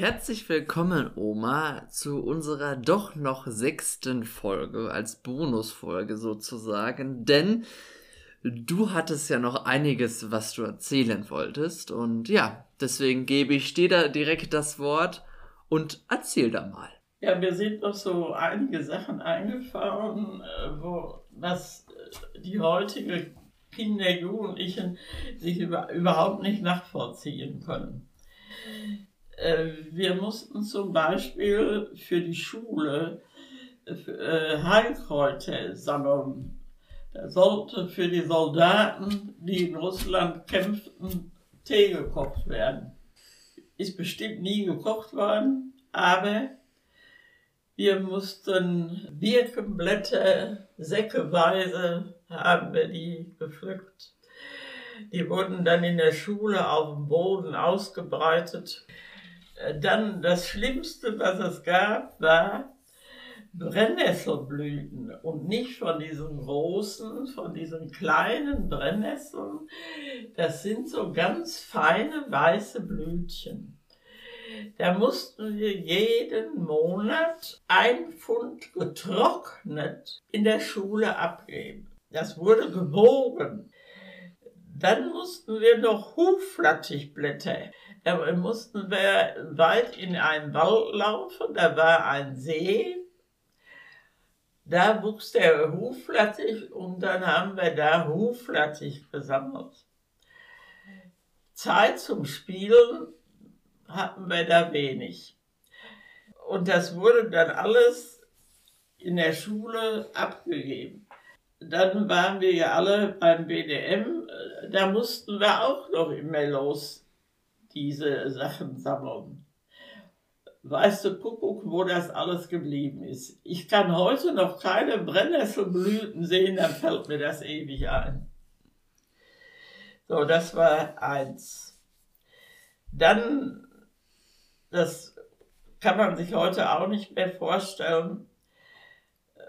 Herzlich willkommen, Oma, zu unserer doch noch sechsten Folge, als Bonusfolge sozusagen, denn du hattest ja noch einiges, was du erzählen wolltest und ja, deswegen gebe ich dir da direkt das Wort und erzähl da mal. Ja, mir sind noch so einige Sachen eingefallen, äh, wo was äh, die heutige Kinder, Jugendlichen sich über, überhaupt nicht nachvollziehen können. Äh, wir mussten zum Beispiel für die Schule Heilkräuter sammeln. Da sollte für die Soldaten, die in Russland kämpften, Tee gekocht werden. Ist bestimmt nie gekocht worden, aber wir mussten Birkenblätter säckeweise haben wir die gepflückt. Die wurden dann in der Schule auf dem Boden ausgebreitet. Dann das Schlimmste, was es gab, war Brennnesselblüten und nicht von diesen großen, von diesen kleinen Brennnesseln. Das sind so ganz feine weiße Blütchen. Da mussten wir jeden Monat ein Pfund getrocknet in der Schule abgeben. Das wurde gewogen. Dann mussten wir noch Huflattichblätter. Da mussten wir weit in einen Wald laufen, da war ein See. Da wuchs der Huflattich und dann haben wir da Huflattich gesammelt. Zeit zum Spielen hatten wir da wenig. Und das wurde dann alles in der Schule abgegeben. Dann waren wir ja alle beim BDM, da mussten wir auch noch immer los diese Sachen sammeln. Weißt du, Kuckuck, wo das alles geblieben ist. Ich kann heute noch keine Brennnesselblüten sehen, dann fällt mir das ewig ein. So, das war eins. Dann das kann man sich heute auch nicht mehr vorstellen.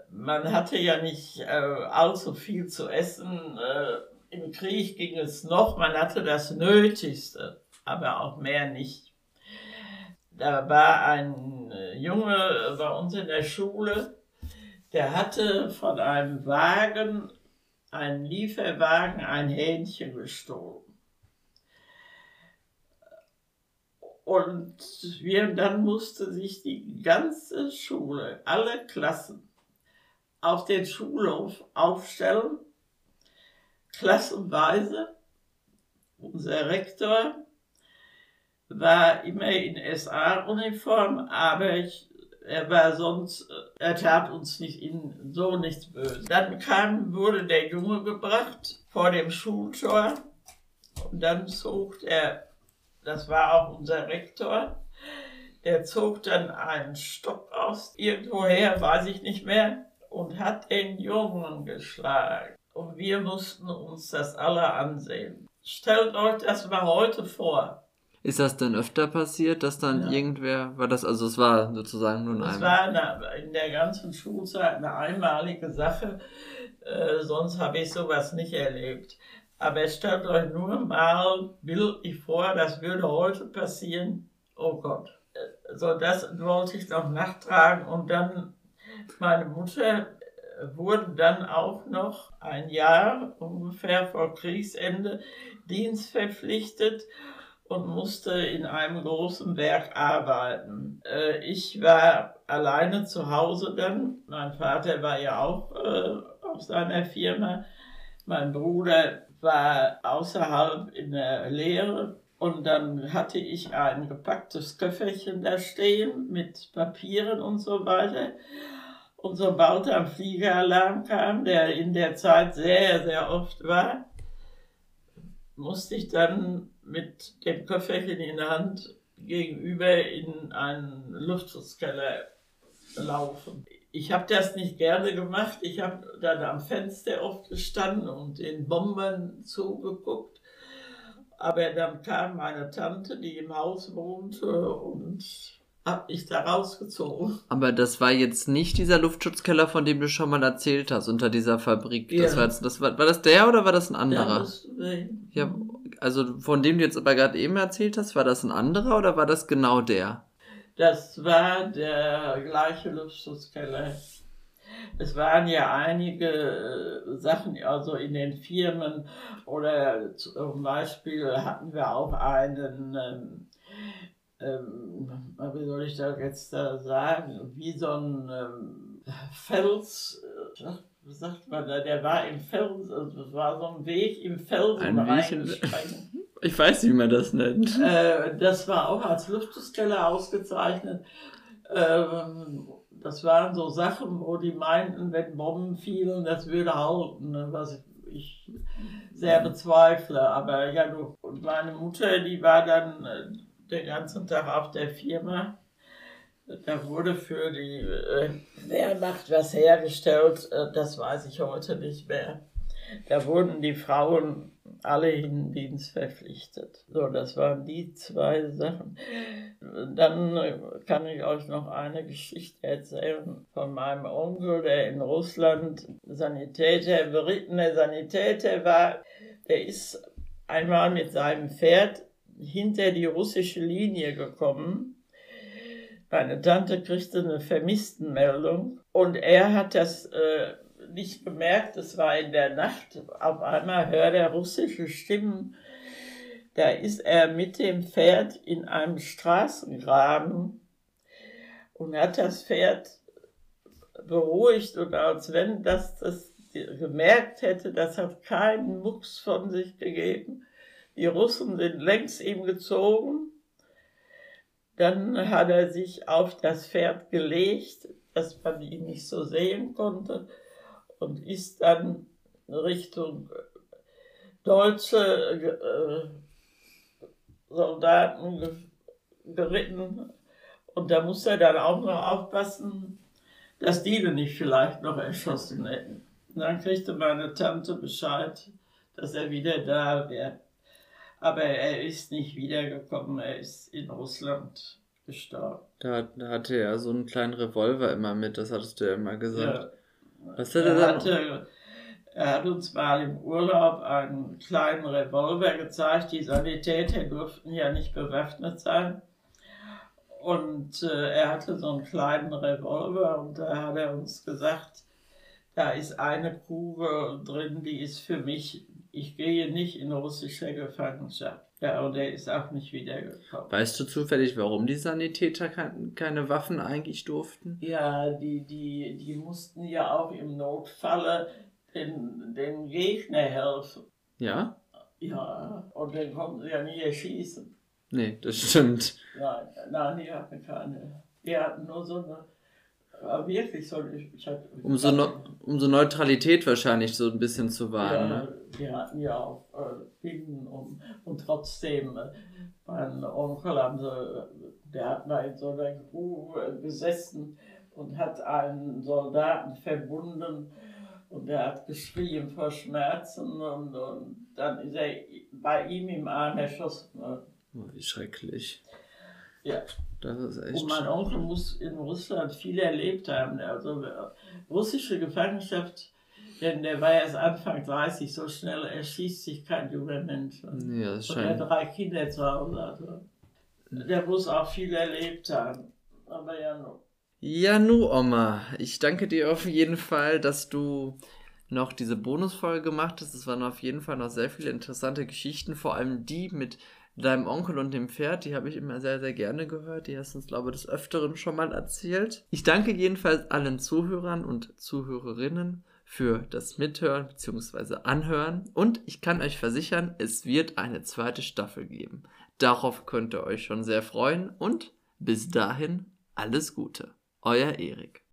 Man hatte ja nicht äh, allzu viel zu essen. Äh, Im Krieg ging es noch, man hatte das Nötigste, aber auch mehr nicht. Da war ein äh, Junge bei uns in der Schule, der hatte von einem Wagen, einen Lieferwagen, ein Hähnchen gestohlen. Und wir, dann musste sich die ganze Schule, alle Klassen, auf den Schulhof aufstellen, klassenweise. Unser Rektor war immer in SA-Uniform, aber ich, er war sonst, er tat uns nicht in, so nichts böse. Dann kam, wurde der Junge gebracht vor dem Schultor und dann zog er das war auch unser Rektor, der zog dann einen Stock aus irgendwoher, weiß ich nicht mehr, und hat den Jungen geschlagen. Und wir mussten uns das alle ansehen. Stellt euch das mal heute vor. Ist das denn öfter passiert, dass dann ja. irgendwer, war das, also es war sozusagen nur ein Es war eine, in der ganzen Schulzeit eine einmalige Sache, äh, sonst habe ich sowas nicht erlebt. Aber stellt euch nur mal bildlich vor, das würde heute passieren. Oh Gott. So, das wollte ich noch nachtragen. Und dann, meine Mutter wurde dann auch noch ein Jahr ungefähr vor Kriegsende dienstverpflichtet und musste in einem großen Werk arbeiten. Äh, ich war alleine zu Hause dann. Mein Vater war ja auch äh, auf seiner Firma. Mein Bruder war außerhalb in der Lehre und dann hatte ich ein gepacktes Köfferchen da stehen mit Papieren und so weiter. Und sobald ein Fliegeralarm kam, der in der Zeit sehr, sehr oft war, musste ich dann mit dem Köfferchen in der Hand gegenüber in einen Luftschutzkeller laufen ich habe das nicht gerne gemacht. Ich habe dann am Fenster oft gestanden und den Bombern zugeguckt. Aber dann kam meine Tante, die im Haus wohnte, und hat mich da rausgezogen. Aber das war jetzt nicht dieser Luftschutzkeller, von dem du schon mal erzählt hast, unter dieser Fabrik. Ja. Das war, jetzt, das war, war das der oder war das ein anderer? Ja, ja also von dem du jetzt aber gerade eben erzählt hast, war das ein anderer oder war das genau der? Das war der gleiche Luxuskeller. Es waren ja einige äh, Sachen, also in den Firmen oder zum Beispiel hatten wir auch einen, ähm, wie soll ich das jetzt da sagen, wie so ein ähm, Fels, äh, was sagt man da, der war im Felsen, also es war so ein Weg im Felsen reingesprengt. Ich weiß, wie man das nennt. Äh, das war auch als Luftkeller ausgezeichnet. Ähm, das waren so Sachen, wo die meinten, wenn Bomben fielen, das würde halten, ne, was ich sehr bezweifle. Aber ja, du, und meine Mutter, die war dann äh, den ganzen Tag auf der Firma. Da wurde für die äh, Wehrmacht was hergestellt, äh, das weiß ich heute nicht mehr. Da wurden die Frauen alle in Dienst verpflichtet. So, das waren die zwei Sachen. Dann kann ich euch noch eine Geschichte erzählen von meinem Onkel, der in Russland Sanitäter, berittener Sanitäter war. Der ist einmal mit seinem Pferd hinter die russische Linie gekommen. Meine Tante kriegte eine Vermisstenmeldung und er hat das äh, nicht bemerkt, es war in der Nacht, auf einmal hört er russische Stimmen. Da ist er mit dem Pferd in einem Straßengraben und hat das Pferd beruhigt und als wenn das, das gemerkt hätte, das hat keinen Mucks von sich gegeben. Die Russen sind längs ihm gezogen. Dann hat er sich auf das Pferd gelegt, dass man ihn nicht so sehen konnte und ist dann Richtung deutsche äh, Soldaten geritten. Und da muss er dann auch noch aufpassen, dass die nicht vielleicht noch erschossen hätten. Und dann kriegte meine Tante Bescheid, dass er wieder da wäre. Aber er ist nicht wiedergekommen, er ist in Russland gestorben. Da, da hatte er so einen kleinen Revolver immer mit, das hattest du ja immer gesagt. Ja. Was hat er, er hatte, er hat uns mal im Urlaub einen kleinen Revolver gezeigt. Die Sanitäter durften ja nicht bewaffnet sein. Und äh, er hatte so einen kleinen Revolver und da hat er uns gesagt, da ist eine Kugel drin, die ist für mich. Ich gehe nicht in russische Gefangenschaft. Ja, und er ist auch nicht wiedergekommen. Weißt du zufällig, warum die Sanitäter keine Waffen eigentlich durften? Ja, die, die, die mussten ja auch im Notfalle den, den Gegner helfen. Ja? Ja, und den konnten sie ja nie erschießen. Nee, das stimmt. Nein, nein, die hatten keine. Die hatten nur so eine wirklich so. Ich, ich hab, um, so ne, um so Neutralität wahrscheinlich so ein bisschen zu wahren. Ja, ne? Wir hatten ja auch äh, Binden um, und trotzdem, äh, mein Onkel haben sie, der hat mal in so einer Grube gesessen und hat einen Soldaten verbunden und der hat geschrien vor Schmerzen und, und dann ist er bei ihm im Arm erschossen worden. Oh, wie schrecklich. Ja. Das ist echt. Und mein Onkel muss in Russland viel erlebt haben. Also russische Gefangenschaft, denn der war erst Anfang 30, so schnell erschießt sich kein junger Mensch. Ja, das und er drei Kinder zu Hause hatte. Der muss auch viel erlebt haben. Aber ja, nur. Ja, nu, Oma. Ich danke dir auf jeden Fall, dass du noch diese Bonusfolge gemacht hast. Es waren auf jeden Fall noch sehr viele interessante Geschichten, vor allem die mit deinem Onkel und dem Pferd, die habe ich immer sehr, sehr gerne gehört. Die hast du uns, glaube ich, des Öfteren schon mal erzählt. Ich danke jedenfalls allen Zuhörern und Zuhörerinnen für das Mithören bzw. Anhören und ich kann euch versichern, es wird eine zweite Staffel geben. Darauf könnt ihr euch schon sehr freuen und bis dahin alles Gute. Euer Erik.